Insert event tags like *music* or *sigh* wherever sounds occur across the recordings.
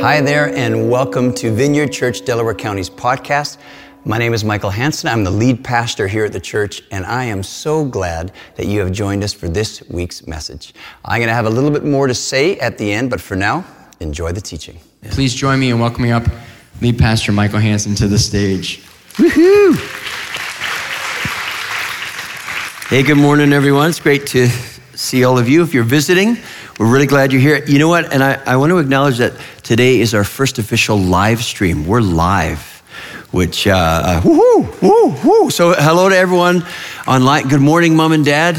Hi there, and welcome to Vineyard Church Delaware County's podcast. My name is Michael Hanson. I'm the lead pastor here at the church, and I am so glad that you have joined us for this week's message. I'm going to have a little bit more to say at the end, but for now, enjoy the teaching. Please join me in welcoming up lead pastor Michael Hanson to the stage. Woohoo! Hey, good morning, everyone. It's great to see all of you. If you're visiting, we're really glad you're here. You know what? And I, I want to acknowledge that today is our first official live stream. We're live, which, uh, uh, woo woo, woo. So, hello to everyone online. Good morning, mom and dad.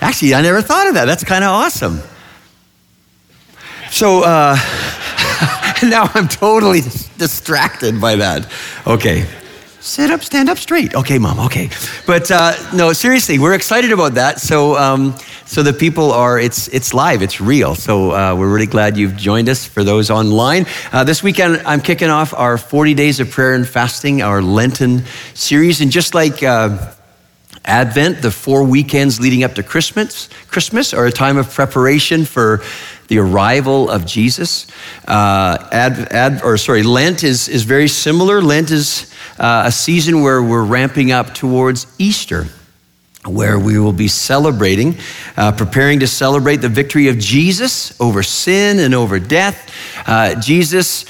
Actually, I never thought of that. That's kind of awesome. So, uh, *laughs* now I'm totally distracted by that. Okay. Sit up, stand up straight. Okay, mom. Okay, but uh, no, seriously, we're excited about that. So, um, so the people are. It's it's live. It's real. So uh, we're really glad you've joined us. For those online, uh, this weekend I'm kicking off our 40 days of prayer and fasting, our Lenten series, and just like. Uh, Advent, the four weekends leading up to Christmas, Christmas are a time of preparation for the arrival of Jesus. Uh, ad, ad, or sorry, Lent is, is very similar. Lent is uh, a season where we're ramping up towards Easter, where we will be celebrating, uh, preparing to celebrate the victory of Jesus over sin and over death. Uh, Jesus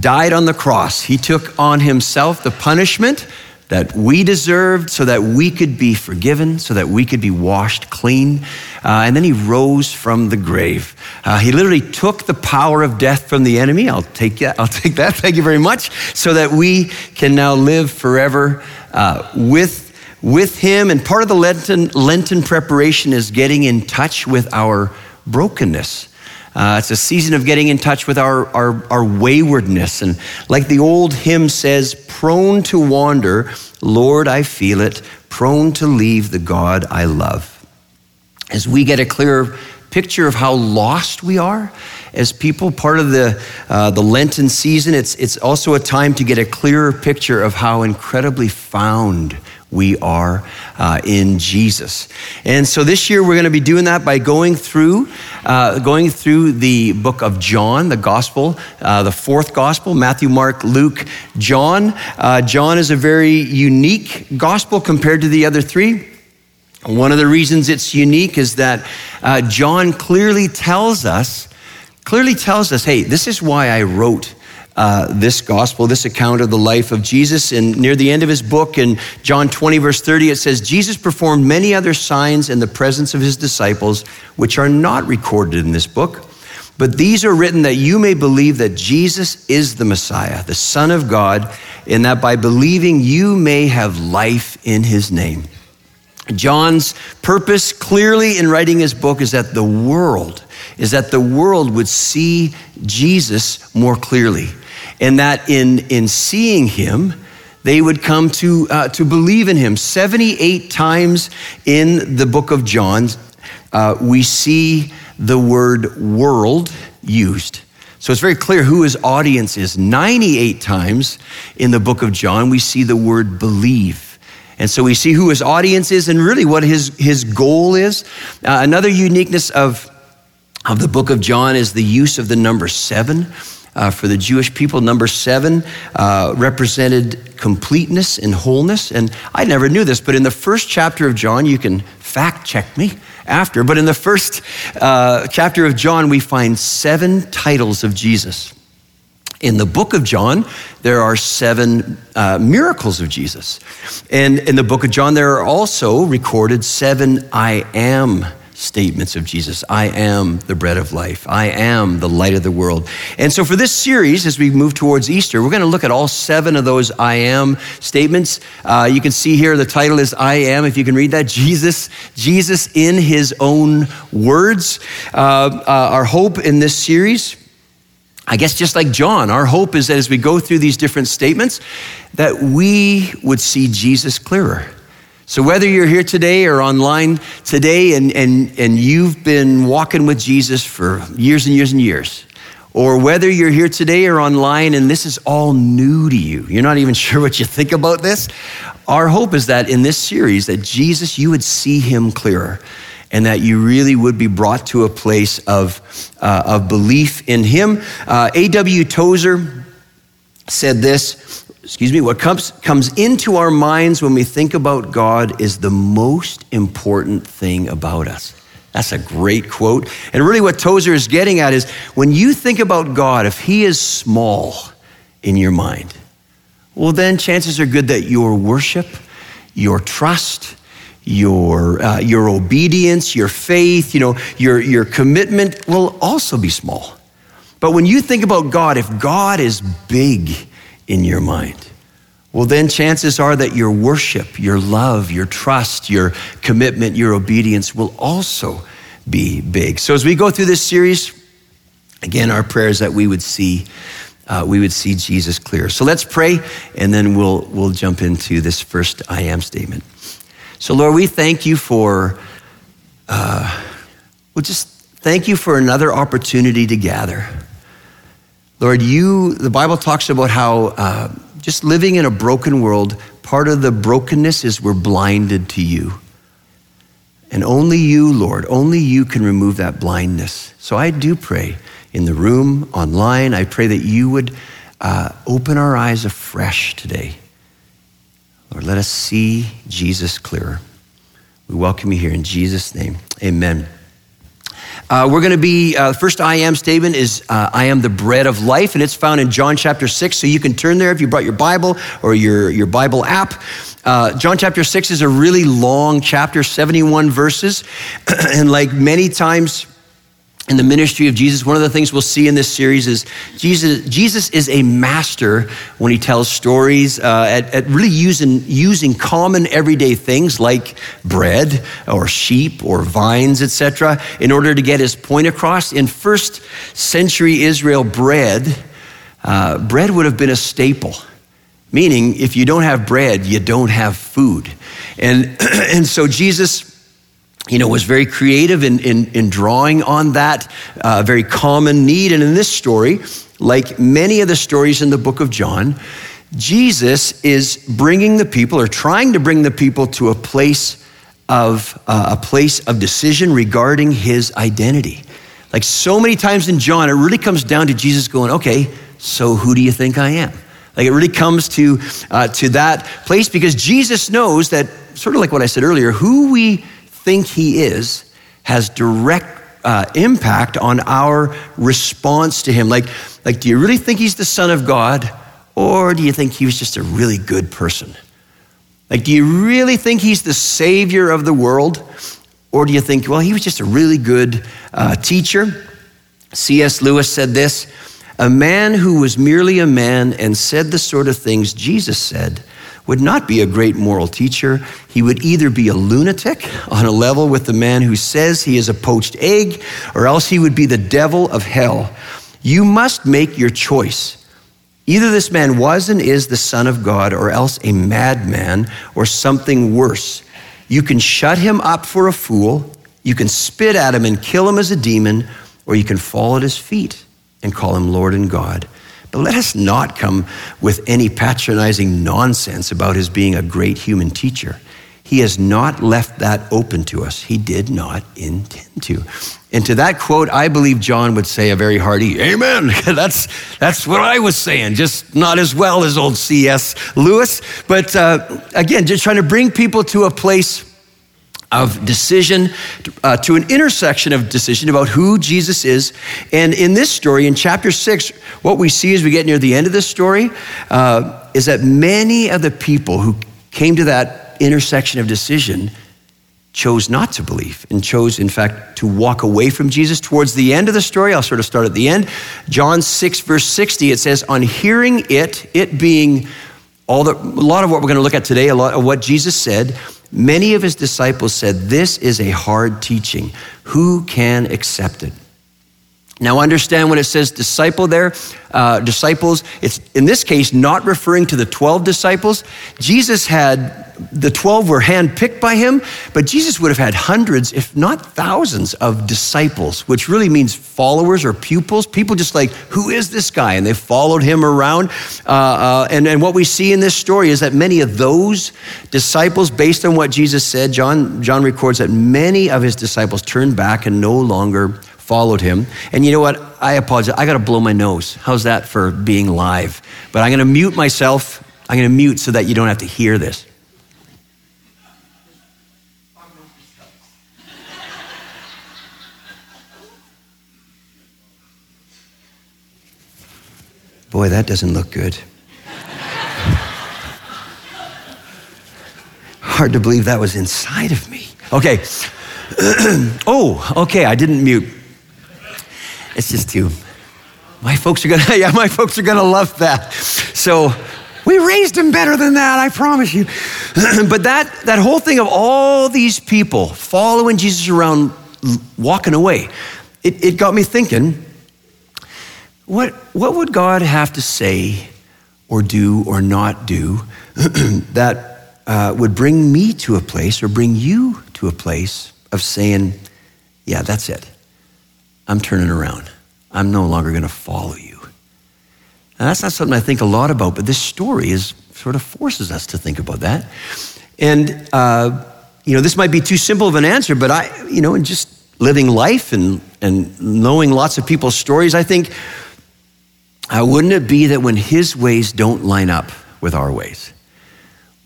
died on the cross. He took on himself the punishment that we deserved so that we could be forgiven, so that we could be washed clean. Uh, and then he rose from the grave. Uh, he literally took the power of death from the enemy. I'll take that. I'll take that. *laughs* Thank you very much. So that we can now live forever uh, with with him. And part of the Lenten, Lenten preparation is getting in touch with our brokenness. Uh, it's a season of getting in touch with our, our, our waywardness. And like the old hymn says, prone to wander, Lord, I feel it, prone to leave the God I love. As we get a clearer picture of how lost we are as people, part of the, uh, the Lenten season, it's, it's also a time to get a clearer picture of how incredibly found we are uh, in Jesus. And so this year we're going to be doing that by going through, uh, going through the book of John, the gospel, uh, the fourth gospel, Matthew, Mark, Luke, John. Uh, John is a very unique gospel compared to the other three. One of the reasons it's unique is that uh, John clearly tells us, clearly tells us, hey, this is why I wrote uh, this gospel, this account of the life of Jesus. And near the end of his book, in John 20, verse 30, it says, Jesus performed many other signs in the presence of his disciples, which are not recorded in this book. But these are written that you may believe that Jesus is the Messiah, the Son of God, and that by believing you may have life in his name. John's purpose clearly in writing his book is that the world, is that the world would see Jesus more clearly and that in, in seeing him, they would come to, uh, to believe in him. 78 times in the book of John, uh, we see the word world used. So it's very clear who his audience is. 98 times in the book of John, we see the word believe. And so we see who his audience is and really what his, his goal is. Uh, another uniqueness of, of the book of John is the use of the number seven. Uh, for the Jewish people. Number seven uh, represented completeness and wholeness. And I never knew this, but in the first chapter of John, you can fact check me after, but in the first uh, chapter of John, we find seven titles of Jesus. In the book of John, there are seven uh, miracles of Jesus. And in the book of John, there are also recorded seven I am statements of Jesus. I am the bread of life. I am the light of the world. And so for this series, as we move towards Easter, we're going to look at all seven of those I am statements. Uh, you can see here the title is I am, if you can read that. Jesus, Jesus in his own words. Uh, uh, our hope in this series, I guess just like John, our hope is that as we go through these different statements, that we would see Jesus clearer so, whether you're here today or online today and, and, and you've been walking with Jesus for years and years and years, or whether you're here today or online and this is all new to you, you're not even *laughs* sure what you think about this, our hope is that in this series, that Jesus, you would see him clearer and that you really would be brought to a place of, uh, of belief in Him. Uh, A.W. Tozer said this excuse me, what comes, comes into our minds when we think about God is the most important thing about us. That's a great quote. And really, what Tozer is getting at is when you think about God, if He is small in your mind, well, then chances are good that your worship, your trust, your, uh, your obedience, your faith, you know, your, your commitment will also be small. But when you think about God, if God is big in your mind, well, then chances are that your worship, your love, your trust, your commitment, your obedience will also be big. So as we go through this series, again, our prayer is that we would see. Uh, we would see Jesus clear. So let's pray, and then we'll we'll jump into this first I am statement. So Lord, we thank you for, uh, well, just thank you for another opportunity to gather. Lord, you, the Bible talks about how uh, just living in a broken world, part of the brokenness is we're blinded to you. And only you, Lord, only you can remove that blindness. So I do pray in the room, online, I pray that you would uh, open our eyes afresh today. Lord, let us see Jesus clearer. We welcome you here in Jesus' name. Amen. Uh, we're going to be, uh, first I am statement is uh, I am the bread of life, and it's found in John chapter 6. So you can turn there if you brought your Bible or your, your Bible app. Uh, John chapter 6 is a really long chapter, 71 verses. *clears throat* and like many times in the ministry of Jesus, one of the things we'll see in this series is Jesus, Jesus is a master when he tells stories uh, at, at, really using, using common everyday things like bread or sheep or vines, etc., in order to get his point across. In first century Israel, bread, uh, bread would have been a staple. Meaning, if you don't have bread, you don't have food. And, *clears throat* and so Jesus you know, was very creative in, in, in drawing on that uh, very common need. And in this story, like many of the stories in the book of John, Jesus is bringing the people or trying to bring the people to a place of uh, a place of decision regarding his identity. Like so many times in John, it really comes down to Jesus going, okay, so who do you think I am? Like it really comes to, uh, to that place because Jesus knows that, sort of like what I said earlier, who we think he is has direct uh, impact on our response to him. Like, like, do you really think he's the Son of God, or do you think he was just a really good person? Like, do you really think he's the Savior of the world, or do you think, well, he was just a really good uh, teacher? C.S. Lewis said this A man who was merely a man and said the sort of things Jesus said would not be a great moral teacher. He would either be a lunatic on a level with the man who says he is a poached egg, or else he would be the devil of hell. You must make your choice. Either this man was and is the Son of God, or else a madman, or something worse. You can shut him up for a fool, you can spit at him and kill him as a demon, or you can fall at his feet and call him Lord and God. But let us not come with any patronizing nonsense about his being a great human teacher. He has not left that open to us. He did not intend to. And to that quote, I believe John would say a very hearty amen. *laughs* that's, that's what I was saying, just not as well as old C.S. Lewis. But uh, again, just trying to bring people to a place of decision uh, to an intersection of decision about who Jesus is. And in this story, in chapter six, what we see as we get near the end of this story uh, is that many of the people who came to that intersection of decision chose not to believe and chose, in fact, to walk away from Jesus. Towards the end of the story, I'll sort of start at the end. John 6, verse 60, it says, On hearing it, it being all the, a lot of what we're going to look at today, a lot of what Jesus said, Many of his disciples said, This is a hard teaching. Who can accept it? Now, understand when it says disciple there, uh, disciples, it's in this case not referring to the 12 disciples. Jesus had, the 12 were handpicked by him, but Jesus would have had hundreds, if not thousands, of disciples, which really means followers or pupils. People just like, who is this guy? And they followed him around. Uh, uh, and, and what we see in this story is that many of those disciples, based on what Jesus said, John, John records that many of his disciples turned back and no longer followed him. And you know what? I apologize. I got to blow my nose. How's that for being live? But I'm going to mute myself. I'm going to mute so that you don't have to hear this. Boy, that doesn't look good. Hard to believe that was inside of me. Okay. *clears throat* oh, okay, I didn't mute. It's just too. My folks are gonna, *laughs* yeah, my folks are gonna love that. So we raised him better than that, I promise you. *clears throat* but that that whole thing of all these people following Jesus around, walking away, it, it got me thinking. What what would God have to say, or do, or not do, *clears throat* that uh, would bring me to a place, or bring you to a place of saying, "Yeah, that's it." I'm turning around. I'm no longer going to follow you. And that's not something I think a lot about, but this story is sort of forces us to think about that. And, uh, you know, this might be too simple of an answer, but I, you know, in just living life and, and knowing lots of people's stories, I think, uh, wouldn't it be that when his ways don't line up with our ways?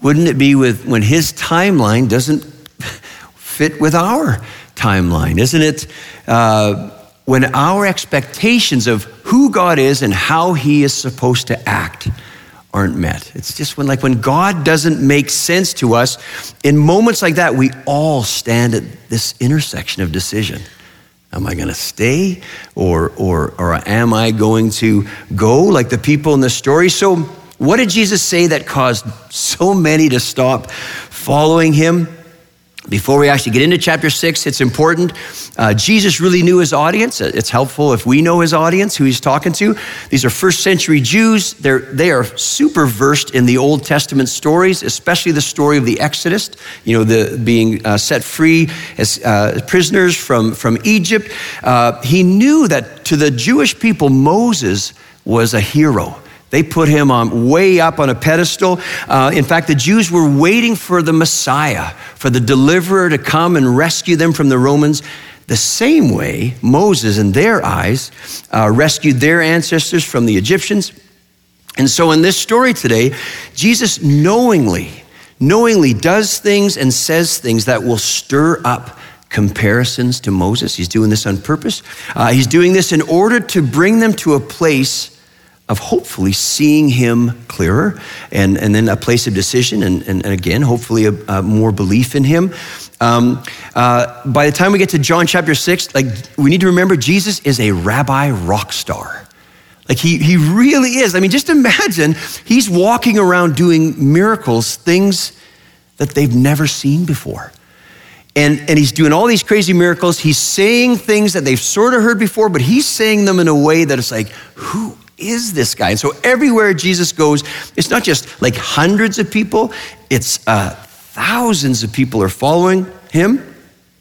Wouldn't it be with when his timeline doesn't *laughs* fit with our timeline? Isn't it? Uh, when our expectations of who God is and how He is supposed to act aren't met. It's just when, like, when God doesn't make sense to us, in moments like that, we all stand at this intersection of decision. Am I going to stay or, or, or am I going to go like the people in the story? So, what did Jesus say that caused so many to stop following him? Before we actually get into chapter six, it's important. Uh, Jesus really knew his audience. It's helpful if we know his audience, who he's talking to. These are first century Jews. They're, they are super versed in the Old Testament stories, especially the story of the Exodus, you know, the being uh, set free as uh, prisoners from, from Egypt. Uh, he knew that to the Jewish people, Moses was a hero. They put him on, way up on a pedestal. Uh, in fact, the Jews were waiting for the Messiah, for the deliverer to come and rescue them from the Romans. The same way Moses, in their eyes, uh, rescued their ancestors from the Egyptians. And so, in this story today, Jesus knowingly, knowingly does things and says things that will stir up comparisons to Moses. He's doing this on purpose. Uh, he's doing this in order to bring them to a place of hopefully seeing him clearer and, and then a place of decision and, and, and again hopefully a, a, more belief in him. Um, uh, by the time we get to john chapter 6 like we need to remember jesus is a rabbi rock star. Like he, he really is. I mean just imagine he's walking around doing miracles things that they've never seen before. And, and he's doing all these crazy miracles. He's saying things that they've sort of heard before, but he's saying them in a way that it's like, who is this guy? And so everywhere Jesus goes, it's not just like hundreds of people, it's uh, thousands of people are following him.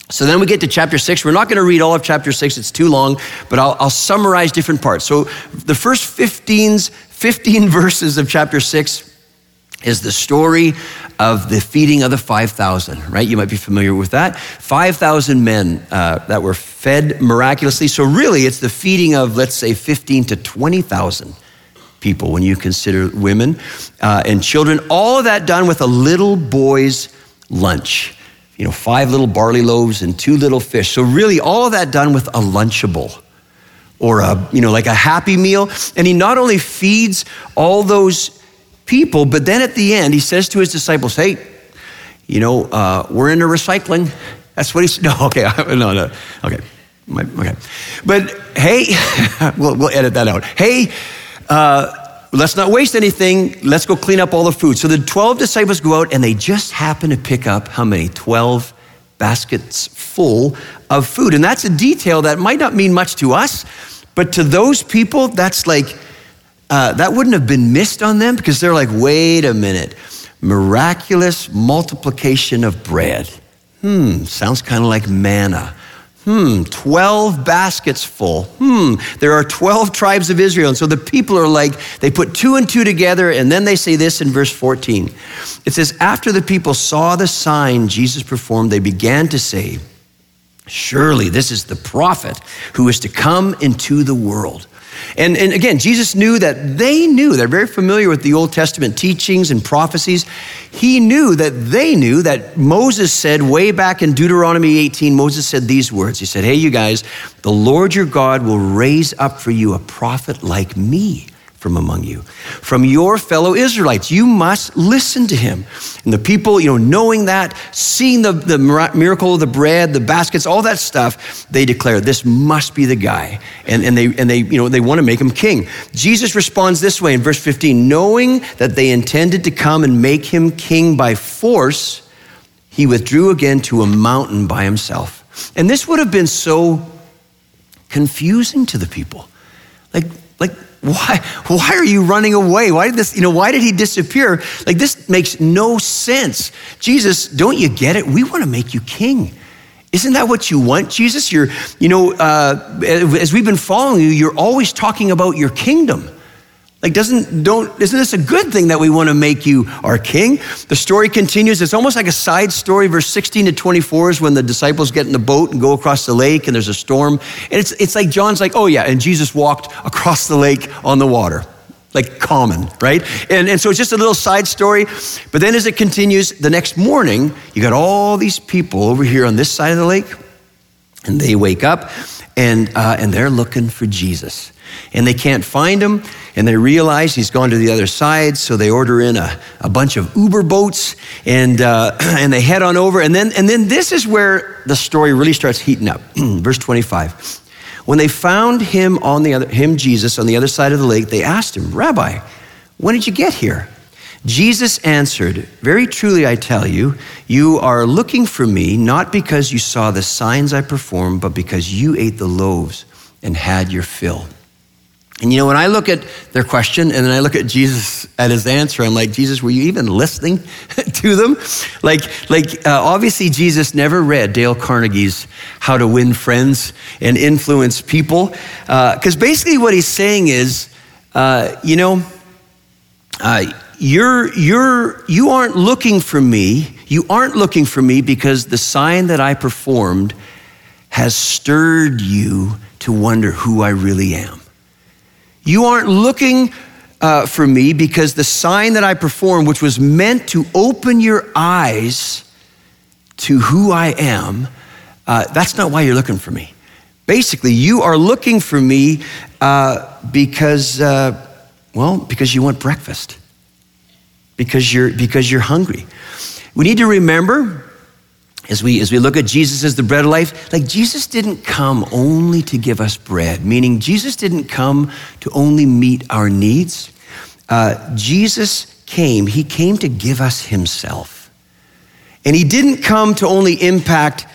So then we get to chapter six. We're not going to read all of chapter six, it's too long, but I'll, I'll summarize different parts. So the first 15, 15 *laughs* verses of chapter six is the story of the feeding of the 5,000, right? You might be familiar with that. 5,000 men uh, that were fed miraculously. So, really, it's the feeding of, let's say, 15 to 20,000 people when you consider women uh, and children. All of that done with a little boy's lunch. You know, five little barley loaves and two little fish. So, really, all of that done with a Lunchable or a, you know, like a happy meal. And he not only feeds all those people. But then at the end, he says to his disciples, Hey, you know, uh, we're into recycling. That's what he said. *laughs* No, okay, no, no, okay. Okay. But hey, *laughs* we'll, we'll edit that out. Hey, uh, let's not waste anything. Let's go clean up all the food. So the 12 disciples go out and they just happen to pick up how many? 12 baskets full of food. And that's a detail that might not mean much to us, But to those people, that's like, uh, that wouldn't have been missed on them because they're like, wait a minute, miraculous multiplication of bread. Hmm, sounds kind of like manna. Hmm, 12 baskets full. Hmm, there are 12 tribes of Israel. And so the people are like, they put two and two together, and then they say this in verse 14. It says, After the people saw the sign Jesus performed, they began to say, Surely this is the prophet who is to come into the world. And, and again, Jesus knew that they knew, they're very familiar with the Old Testament teachings and prophecies. He knew that they knew that Moses said way back in Deuteronomy 18, Moses said these words. He said, Hey, you guys, the Lord your God will raise up for you a prophet like me from among you, from your fellow Israelites. You must listen to him. And the people, you know, knowing that, seeing the, the miracle of the bread, the baskets, all that stuff, they declare this must be the guy. And, and, they, and they, you know, they want to make him king. Jesus responds this way in verse 15 knowing that they intended to come and make him king by force, he withdrew again to a mountain by himself. And this would have been so confusing to the people. Like, why, why are you running away? Why did this, you know, why did he disappear? Like this makes no sense. Jesus, don't you get it? We want to make you king. Isn't that what you want, Jesus? You're, you know, uh, as we've been following you, you're always talking about your kingdom. Like, doesn't, don't, isn't this a good thing that we want to make you our king? The story continues. It's almost like a side story. Verse 16 to 24 is when the disciples get in the boat and go across the lake and there's a storm. And it's, it's like John's like, oh yeah, and Jesus walked across the lake on the water. Like common, right? And, and so it's just a little side story. But then as it continues, the next morning, you got all these people over here on this side of the lake, and they wake up and, uh, and they're looking for Jesus. And they can't find him and they realize he's gone to the other side so they order in a, a bunch of uber boats and, uh, *clears throat* and they head on over. And then, and then this is where the story really starts heating up. *clears throat* Verse 25 when they found him on the other him jesus on the other side of the lake they asked him rabbi when did you get here jesus answered very truly i tell you you are looking for me not because you saw the signs i performed but because you ate the loaves and had your fill and you know, when I look at their question and then I look at Jesus at his answer, I'm like, Jesus, were you even listening *laughs* to them? Like, like uh, obviously, Jesus never read Dale Carnegie's How to Win Friends and Influence People. Because uh, basically, what he's saying is, uh, you know, uh, you're, you're, you aren't looking for me. You aren't looking for me because the sign that I performed has stirred you to wonder who I really am. You aren't looking uh, for me because the sign that I performed, which was meant to open your eyes to who I am, uh, that's not why you're looking for me. Basically, you are looking for me uh, because, uh, well, because you want breakfast, because you're, because you're hungry. We need to remember as we, as we look at Jesus as the bread of life, like Jesus didn't come only to give us bread, meaning Jesus didn't come to only meet our needs. Uh, Jesus came, he came to give us himself. And he didn't come to only impact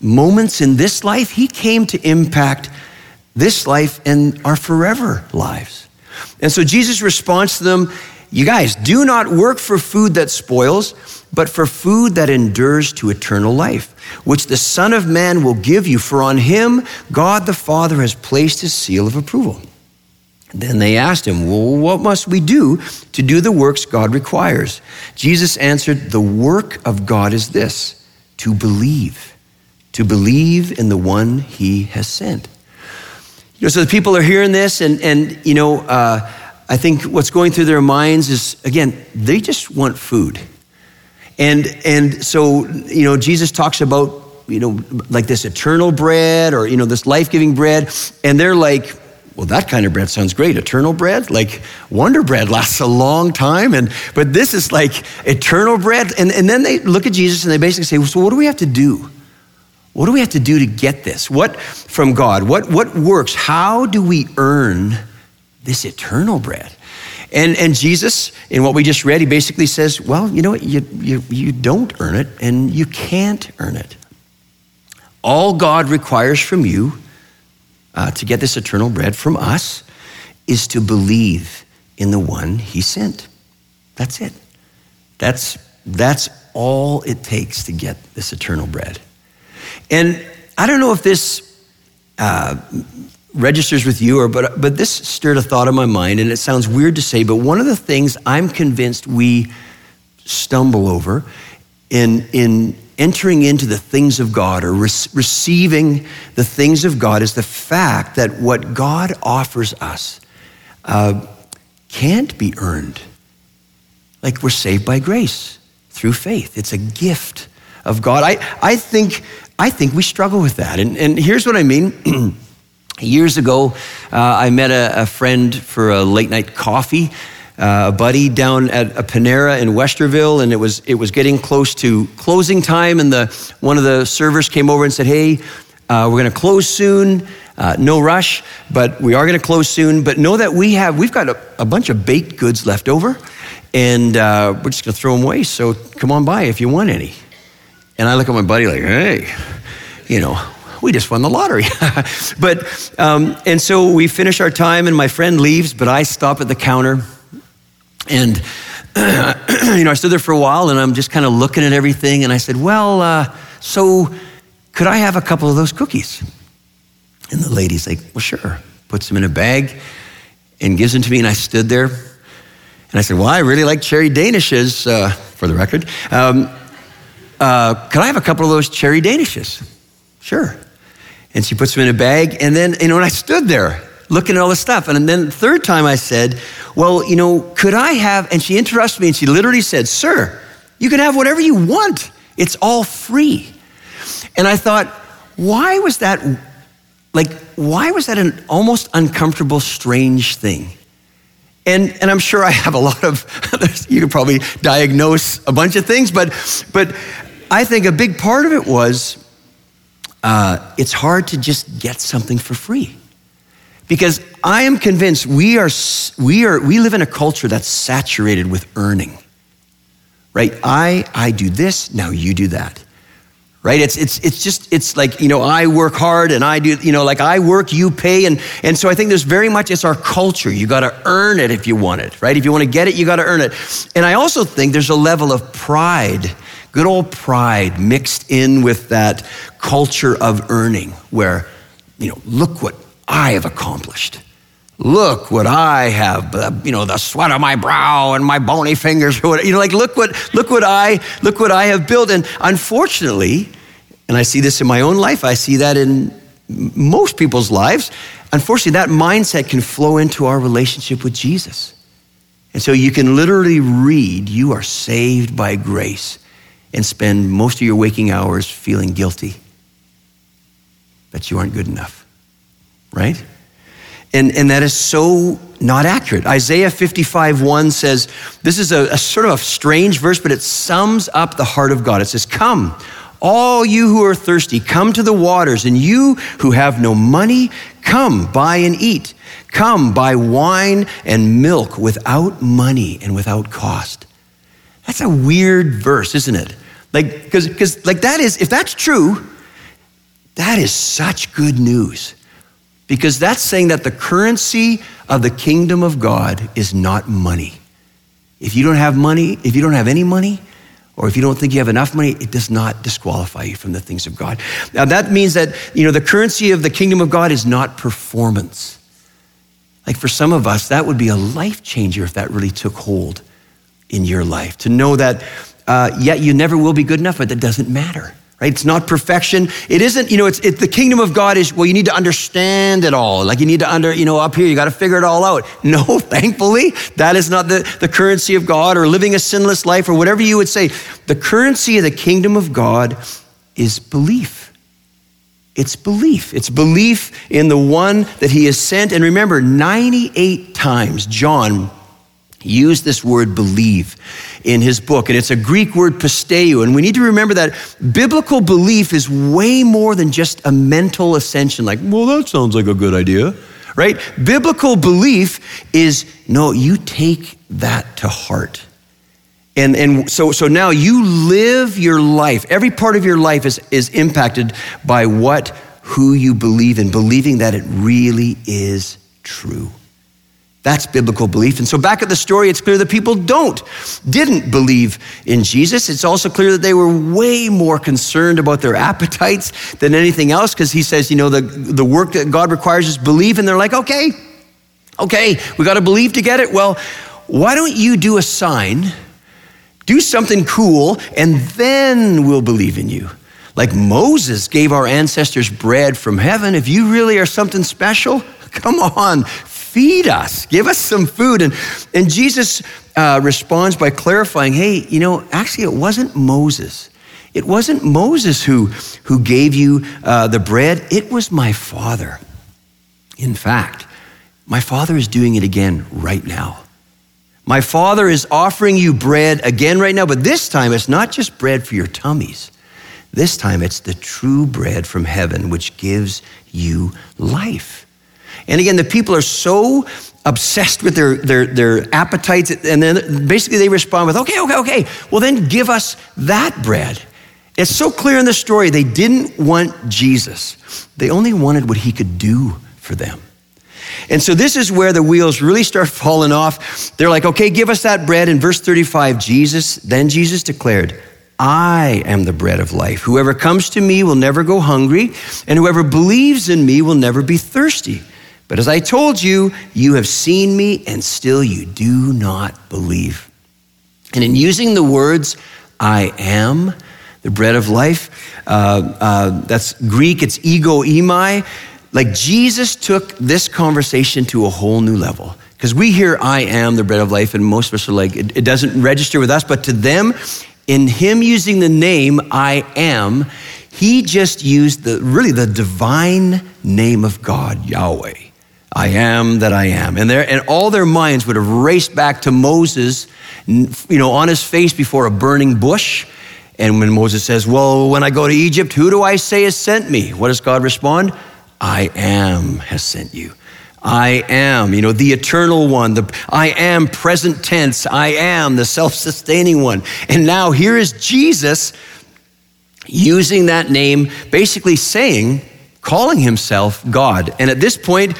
moments in this life, he came to impact this life and our forever lives. And so Jesus responds to them you guys, do not work for food that spoils, but for food that endures to eternal life, which the Son of Man will give you, for on him God the Father has placed his seal of approval. Then they asked him, Well, what must we do to do the works God requires? Jesus answered, The work of God is this to believe, to believe in the one he has sent. You know, so the people are hearing this, and, and you know, uh, I think what's going through their minds is, again, they just want food. And, and so, you know, Jesus talks about, you know, like this eternal bread or, you know, this life giving bread. And they're like, well, that kind of bread sounds great. Eternal bread, like Wonder Bread lasts a long time. And, but this is like eternal bread. And, and then they look at Jesus and they basically say, well, so what do we have to do? What do we have to do to get this? What from God? What, what works? How do we earn this eternal bread. And, and Jesus, in what we just read, he basically says, well, you know what? You, you, you don't earn it and you can't earn it. All God requires from you uh, to get this eternal bread from us is to believe in the one he sent. That's it. That's, that's all it takes to get this eternal bread. And I don't know if this uh, registers with you, or but but this stirred a thought in my mind, and it sounds weird to say, but one of the things I'm convinced we stumble over in in entering into the things of God or re- receiving the things of God is the fact that what God offers us uh, can't be earned. Like we're saved by grace through faith. It's a gift of God. I, I think I think we struggle with that. And, and here's what I mean. *clears throat* Years ago, uh, I met a, a, friend for a late night coffee, uh, a buddy down at a Panera in Westerville, and it was, it was getting close to closing time. And the, one of the servers came over and said, Hey, uh, we're going to close soon. Uh, no rush, but we are going to close soon. But know that we have, we've got a, a bunch of baked goods left over, and uh, we're just going to throw them away. So come on by if you want any. And I look at my buddy like, hey, you know, we just won the lottery. *laughs* but, um, and so we finish our time, and my friend leaves, but I stop at the counter. And, *clears throat* you know, I stood there for a while, and I'm just kind of looking at everything. And I said, well, uh, so could I have a couple of those cookies? And the lady's like, well, sure. Puts them in a bag and gives them to me. And I stood there. And I said, well, I really like cherry danishes, uh, for the record. Um, uh, Can I have a couple of those cherry danishes? Sure. And she puts them in a bag. And then, you know, and I stood there looking at all the stuff. And then the third time I said, Well, you know, could I have, and she interrupted me and she literally said, Sir, you can have whatever you want. It's all free. And I thought, why was that, like, why was that an almost uncomfortable, strange thing? And, and I'm sure I have a lot of, you could probably diagnose a bunch of things, but, but I think a big part of it was uh, it's hard to just get something for free. Because I am convinced we, are, we, are, we live in a culture that's saturated with earning, right? I, I do this, now you do that. Right? It's, it's, it's just it's like you know i work hard and i do you know like i work you pay and, and so i think there's very much it's our culture. You got to earn it if you want it right? If you want to get it you got to earn it. And i also think there's a level of pride good old pride mixed in with that culture of earning where you know look what i have accomplished look what I have, uh, you know, the sweat on my brow and my bony fingers, or whatever. You know, like look what look what I look what I have built. And unfortunately, and I see this in my own life, I see that in most people's lives. Unfortunately, that mindset can flow into our relationship with Jesus. And so you can literally read, you are saved by grace, and spend most of your waking hours feeling guilty that you aren't good enough, right? And, and that is so not accurate. Isaiah 55 1 says, this is a, a sort of a strange verse, but it sums up the heart of God. It says, Come, all you who are thirsty, come to the waters, and you who have no money, come, buy and eat. Come, buy wine and milk without money and without cost. That's a weird verse, isn't it? Like, because, because, like, that is, if that's true, that is such good news. Because that's saying that the currency of the kingdom of God is not money. If you don't have money, if you don't have any money, or if you don't think you have enough money, it does not disqualify you from the things of God. Now that means that, you know, the currency of the kingdom of God is not performance. Like for some of us, that would be a life changer if that really took hold in your life. To know that, uh, yet you never will be good enough, but that doesn't matter right? It's not perfection. It isn't, you know, it's it, the kingdom of God is, well, you need to understand it all. Like you need to under, you know, up here, you got to figure it all out. *laughs* No, thankfully, that is not the, the currency of God or living a sinless life or whatever you would say. The currency of the kingdom of God is belief. It's belief. It's belief in the one that he has sent. And remember, 98 times John used this word believe in his book, and it's a Greek word pisteu. And we need to remember that biblical belief is way more than just a mental ascension, like, well, that sounds like a good idea, right? Biblical belief is no, you take that to heart. And, and so, so now you live your life, every part of your life is, is impacted by what who you believe in, believing that it really is true. That's biblical belief. And so back at the story, it's clear that people don't, didn't believe in Jesus. It's also clear that they were way more concerned about their appetites than anything else because he says, you know, the, the work that God requires is believe. And they're like, okay, okay, we got to believe to get it. Well, why don't you do a sign, do something cool, and then we'll believe in you? Like Moses gave our ancestors bread from heaven. If you really are something special, *laughs* come on, feed us, give us some food. And, and Jesus uh, responds by clarifying hey, you know, actually, it wasn't Moses. It wasn't Moses who, who gave you uh, the bread, it was my Father. In fact, my Father is doing it again right now. My Father is offering you bread again right now, but this time it's not just bread for your tummies. This time it's the true bread from heaven, which gives you life. And again, the people are so obsessed with their, their, their appetites, and then basically they respond with, okay, okay, okay, well then give us that bread. It's so clear in the story, they didn't want Jesus. They only wanted what he could do for them. And so this is where the wheels really start *laughs* falling off. They're like, okay, give us that bread. In verse 35, Jesus, then Jesus declared, I am the bread of life. Whoever comes to me will never go hungry, and whoever believes in me will never be thirsty. But as I told you, you have seen me, and still you do not believe. And in using the words, I am the bread of life, uh, uh, that's Greek, it's ego eimi. Like Jesus took this conversation to a whole new level. Because we hear, I am the bread of life, and most of us are like, it, it doesn't register with us. But to them, in him using the name I am, he just used the really the divine name of God, Yahweh. I am that I am. And, and all their minds would have raced back to Moses, you know, on his face before a burning bush. And when Moses says, Well, when I go to Egypt, who do I say has sent me? What does God respond? I am has sent you. I am, you know, the eternal one, the I am present tense, I am the self sustaining one. And now here is Jesus using that name, basically saying, calling himself God. And at this point,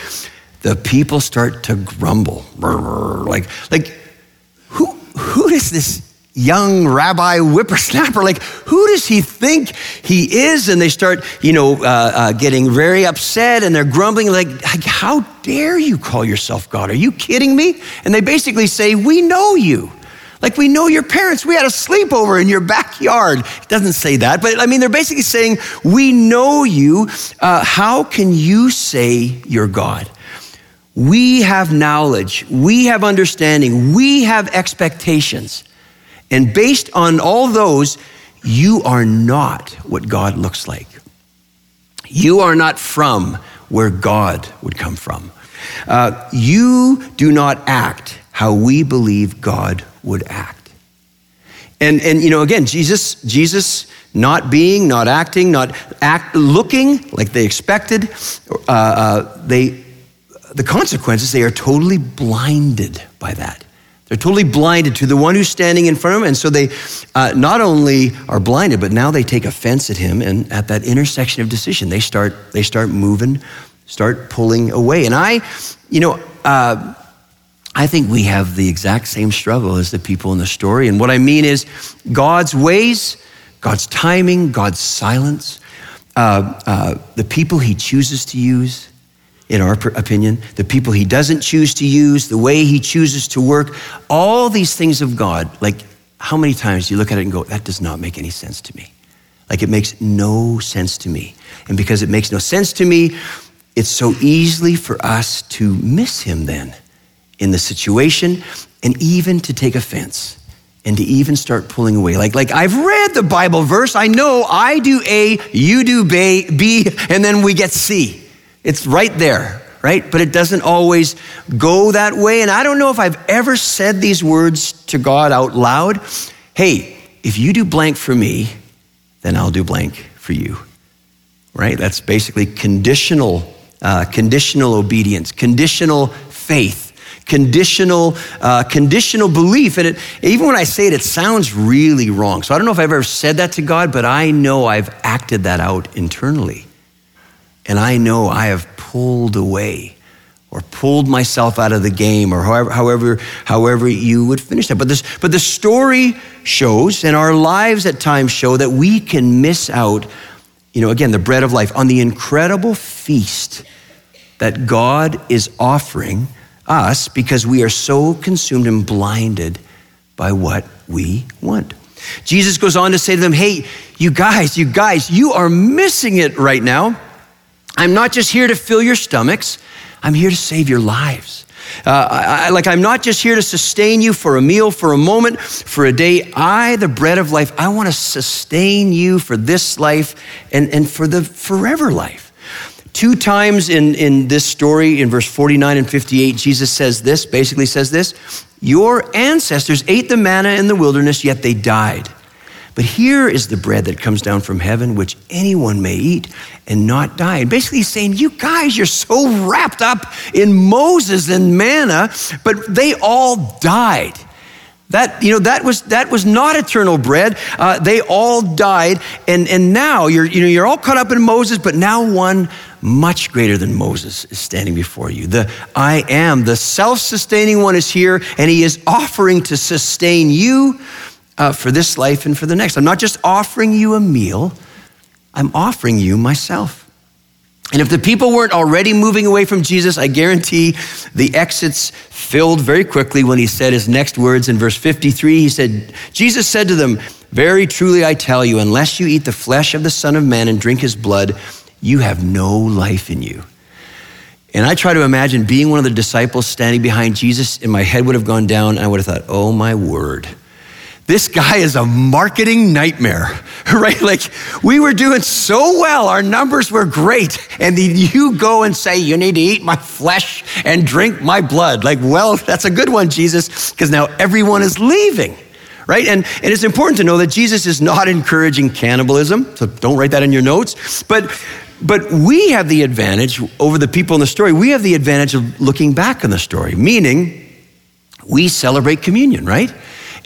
the people start to grumble. Like, like who, who is this young rabbi whippersnapper? Like, who does he think he is? And they start, you know, uh, uh, getting very upset and they're grumbling, like, how dare you call yourself God? Are you kidding me? And they basically say, We know you. Like, we know your parents. We had a sleepover in your backyard. It doesn't say that, but I mean, they're basically saying, We know you. Uh, how can you say you're God? We have knowledge, we have understanding, we have expectations. And based on all those, you are not what God looks like. You are not from where God would come from. Uh, you do not act how we believe God would act. And, and you know, again, Jesus, Jesus not being, not acting, not act, looking like they expected, uh, uh, they the consequences, they are totally blinded by that. They're totally blinded to the one who's standing in front of them. And so they uh, not only are blinded, but now they take offense at him. And at that intersection of decision, they start, they start moving, start pulling away. And I, you know, uh, I think we have the exact same struggle as the people in the story. And what I mean is God's ways, God's timing, God's silence, uh, uh the people he chooses to use, in our opinion, the people he doesn't choose to use, the way he chooses to work, all these things of God, like how many times do you look at it and go, that does not make any sense to me? Like it makes no sense to me. And because it makes no sense to me, it's so easily for us to miss him then in the situation and even to take offense and to even start pulling away. Like, like I've read the Bible verse. I know I do A, you do B B, and then we get C. It's right there, right? But it doesn't always go that way. And I don't know if I've ever said these words to God out loud. Hey, if you do blank for me, then I'll do blank for you. Right? That's basically conditional, uh, conditional obedience, conditional faith conditional uh, conditional belief and it, even when i say it it sounds really wrong so i don't know if i've ever said that to god but i know i've acted that out internally and I know I have pulled away or pulled myself out of the game or however, however, however you would finish that. But, this, but the story shows, and our lives at times show, that we can miss out, you know, again, the bread of life, on the incredible feast that God is offering us because we are so consumed and blinded by what we want. Jesus goes on to say to them, Hey, you guys, you guys, you are missing it right now. I'm not just here to fill your stomachs, I'm here to save your lives. Uh, I, like, I'm not just here to sustain you for a meal, for a moment, for a day. I, the bread of life, I want to sustain you for this life and, and for the forever life. Two times in, in this story, in verse 49 and 58, Jesus says this basically says this Your ancestors ate the manna in the wilderness, yet they died. But here is the bread that comes down from heaven, which anyone may eat and not die. And basically, he's saying, You guys, you're so wrapped up in Moses and manna, but they all died. That, you know, that was, that was not eternal bread. Uh, they all died. And, and now you're, you know, you're all caught up in Moses, but now one much greater than Moses is standing before you. The I am, the self sustaining one is here, and he is offering to sustain you uh, for this life and for the next. I'm not just offering you a meal, I'm offering you myself. And if the people weren't already moving away from Jesus, I guarantee the exits filled very quickly when he said his next words in verse 53. He said, Jesus said to them, Very truly I tell you, unless you eat the flesh of the Son of Man and drink his blood, you have no life in you. And I try to imagine being one of the disciples standing behind Jesus, and my head would have gone down, and I would have thought, oh my word this guy is a marketing nightmare, *laughs* right? Like we were doing so well, our numbers were great, and then you go and say, You need to eat my flesh and drink my blood. Like, well, *laughs* that's a good one, Jesus, because now everyone is leaving, right? And, and it's important to know that Jesus is not encouraging cannibalism, so don't write that in your notes, but but we have the advantage over the people in the story. We have the advantage of looking back on the story, meaning we celebrate communion, right?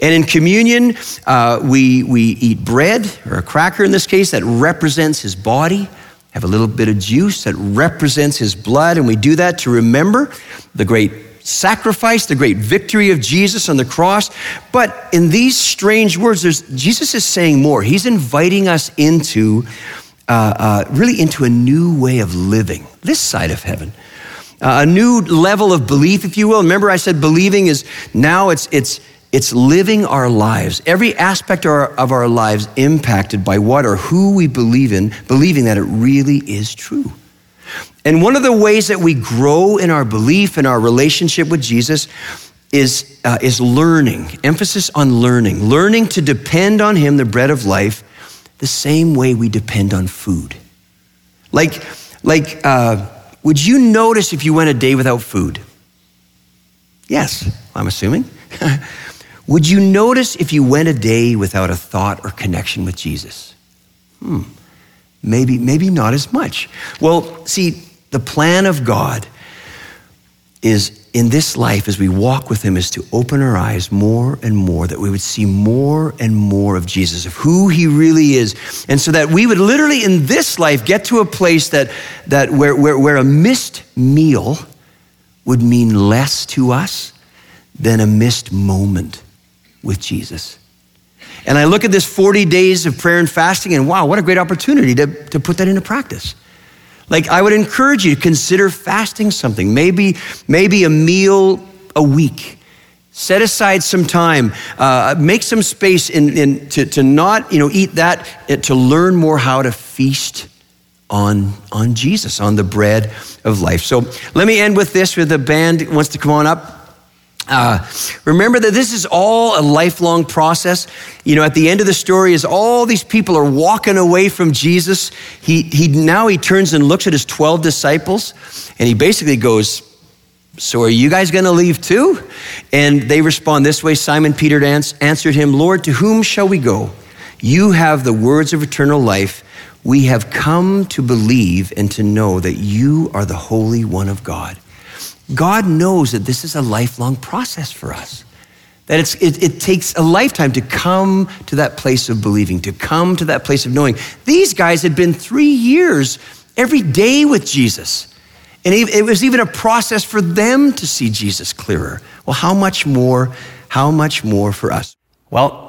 And in communion, uh, we, we eat bread, or a cracker in this case, that represents his body, have a little bit of juice that represents his blood, and we do that to remember the great sacrifice, the great victory of Jesus on the cross. But in these strange words, Jesus is saying more. He's inviting us into uh, uh, really into a new way of living this side of heaven. Uh, a new level of belief, if you will. Remember, I said believing is now it's, it's, it's living our lives, every aspect of our, of our, lives impacted by what or who we believe in, believing that it really is true. And one of the ways that we grow in our belief and our relationship with Jesus is, uh, is learning, emphasis on learning, learning to depend on Him, the bread of life, the same way we depend on food. Like, like uh, would you notice if you went a day without food? Yes, I'm assuming. *laughs* Would you notice if you went a day without a thought or connection with Jesus? Hmm, maybe, maybe not as much. Well, see, the plan of God is in this life as we walk with Him is to open our eyes more and more, that we would see more and more of Jesus, of who He really is. And so that we would literally in this life get to a place that, that where, where, where a missed meal would mean less to us than a missed moment with Jesus. And I look at this 40 days of prayer and fasting, and wow, what a great opportunity to, to put that into practice. Like, I would encourage you to consider fasting something, maybe, maybe a meal a week. Set aside some time, uh, make some space in, in, to, to not you know, eat that, uh, to learn more how to feast on, on Jesus, on the bread of life. So let me end with this with the band wants to come on up. Uh, remember that this is all a lifelong process. You know, at the end of the story, is all these people are walking away from Jesus, he, he now he turns and looks at his 12 disciples and he basically goes, So are you guys going to leave too? And they respond this way Simon Peter answered him, Lord, to whom shall we go? You have the words of eternal life. We have come to believe and to know that you are the Holy One of God. God knows that this is a lifelong process for us. That it's, it, it, takes a lifetime to come to that place of believing, to come to that place of knowing. These guys had been three years every day with Jesus. And it was even a process for them to see Jesus clearer. Well, how much more, how much more for us? Well,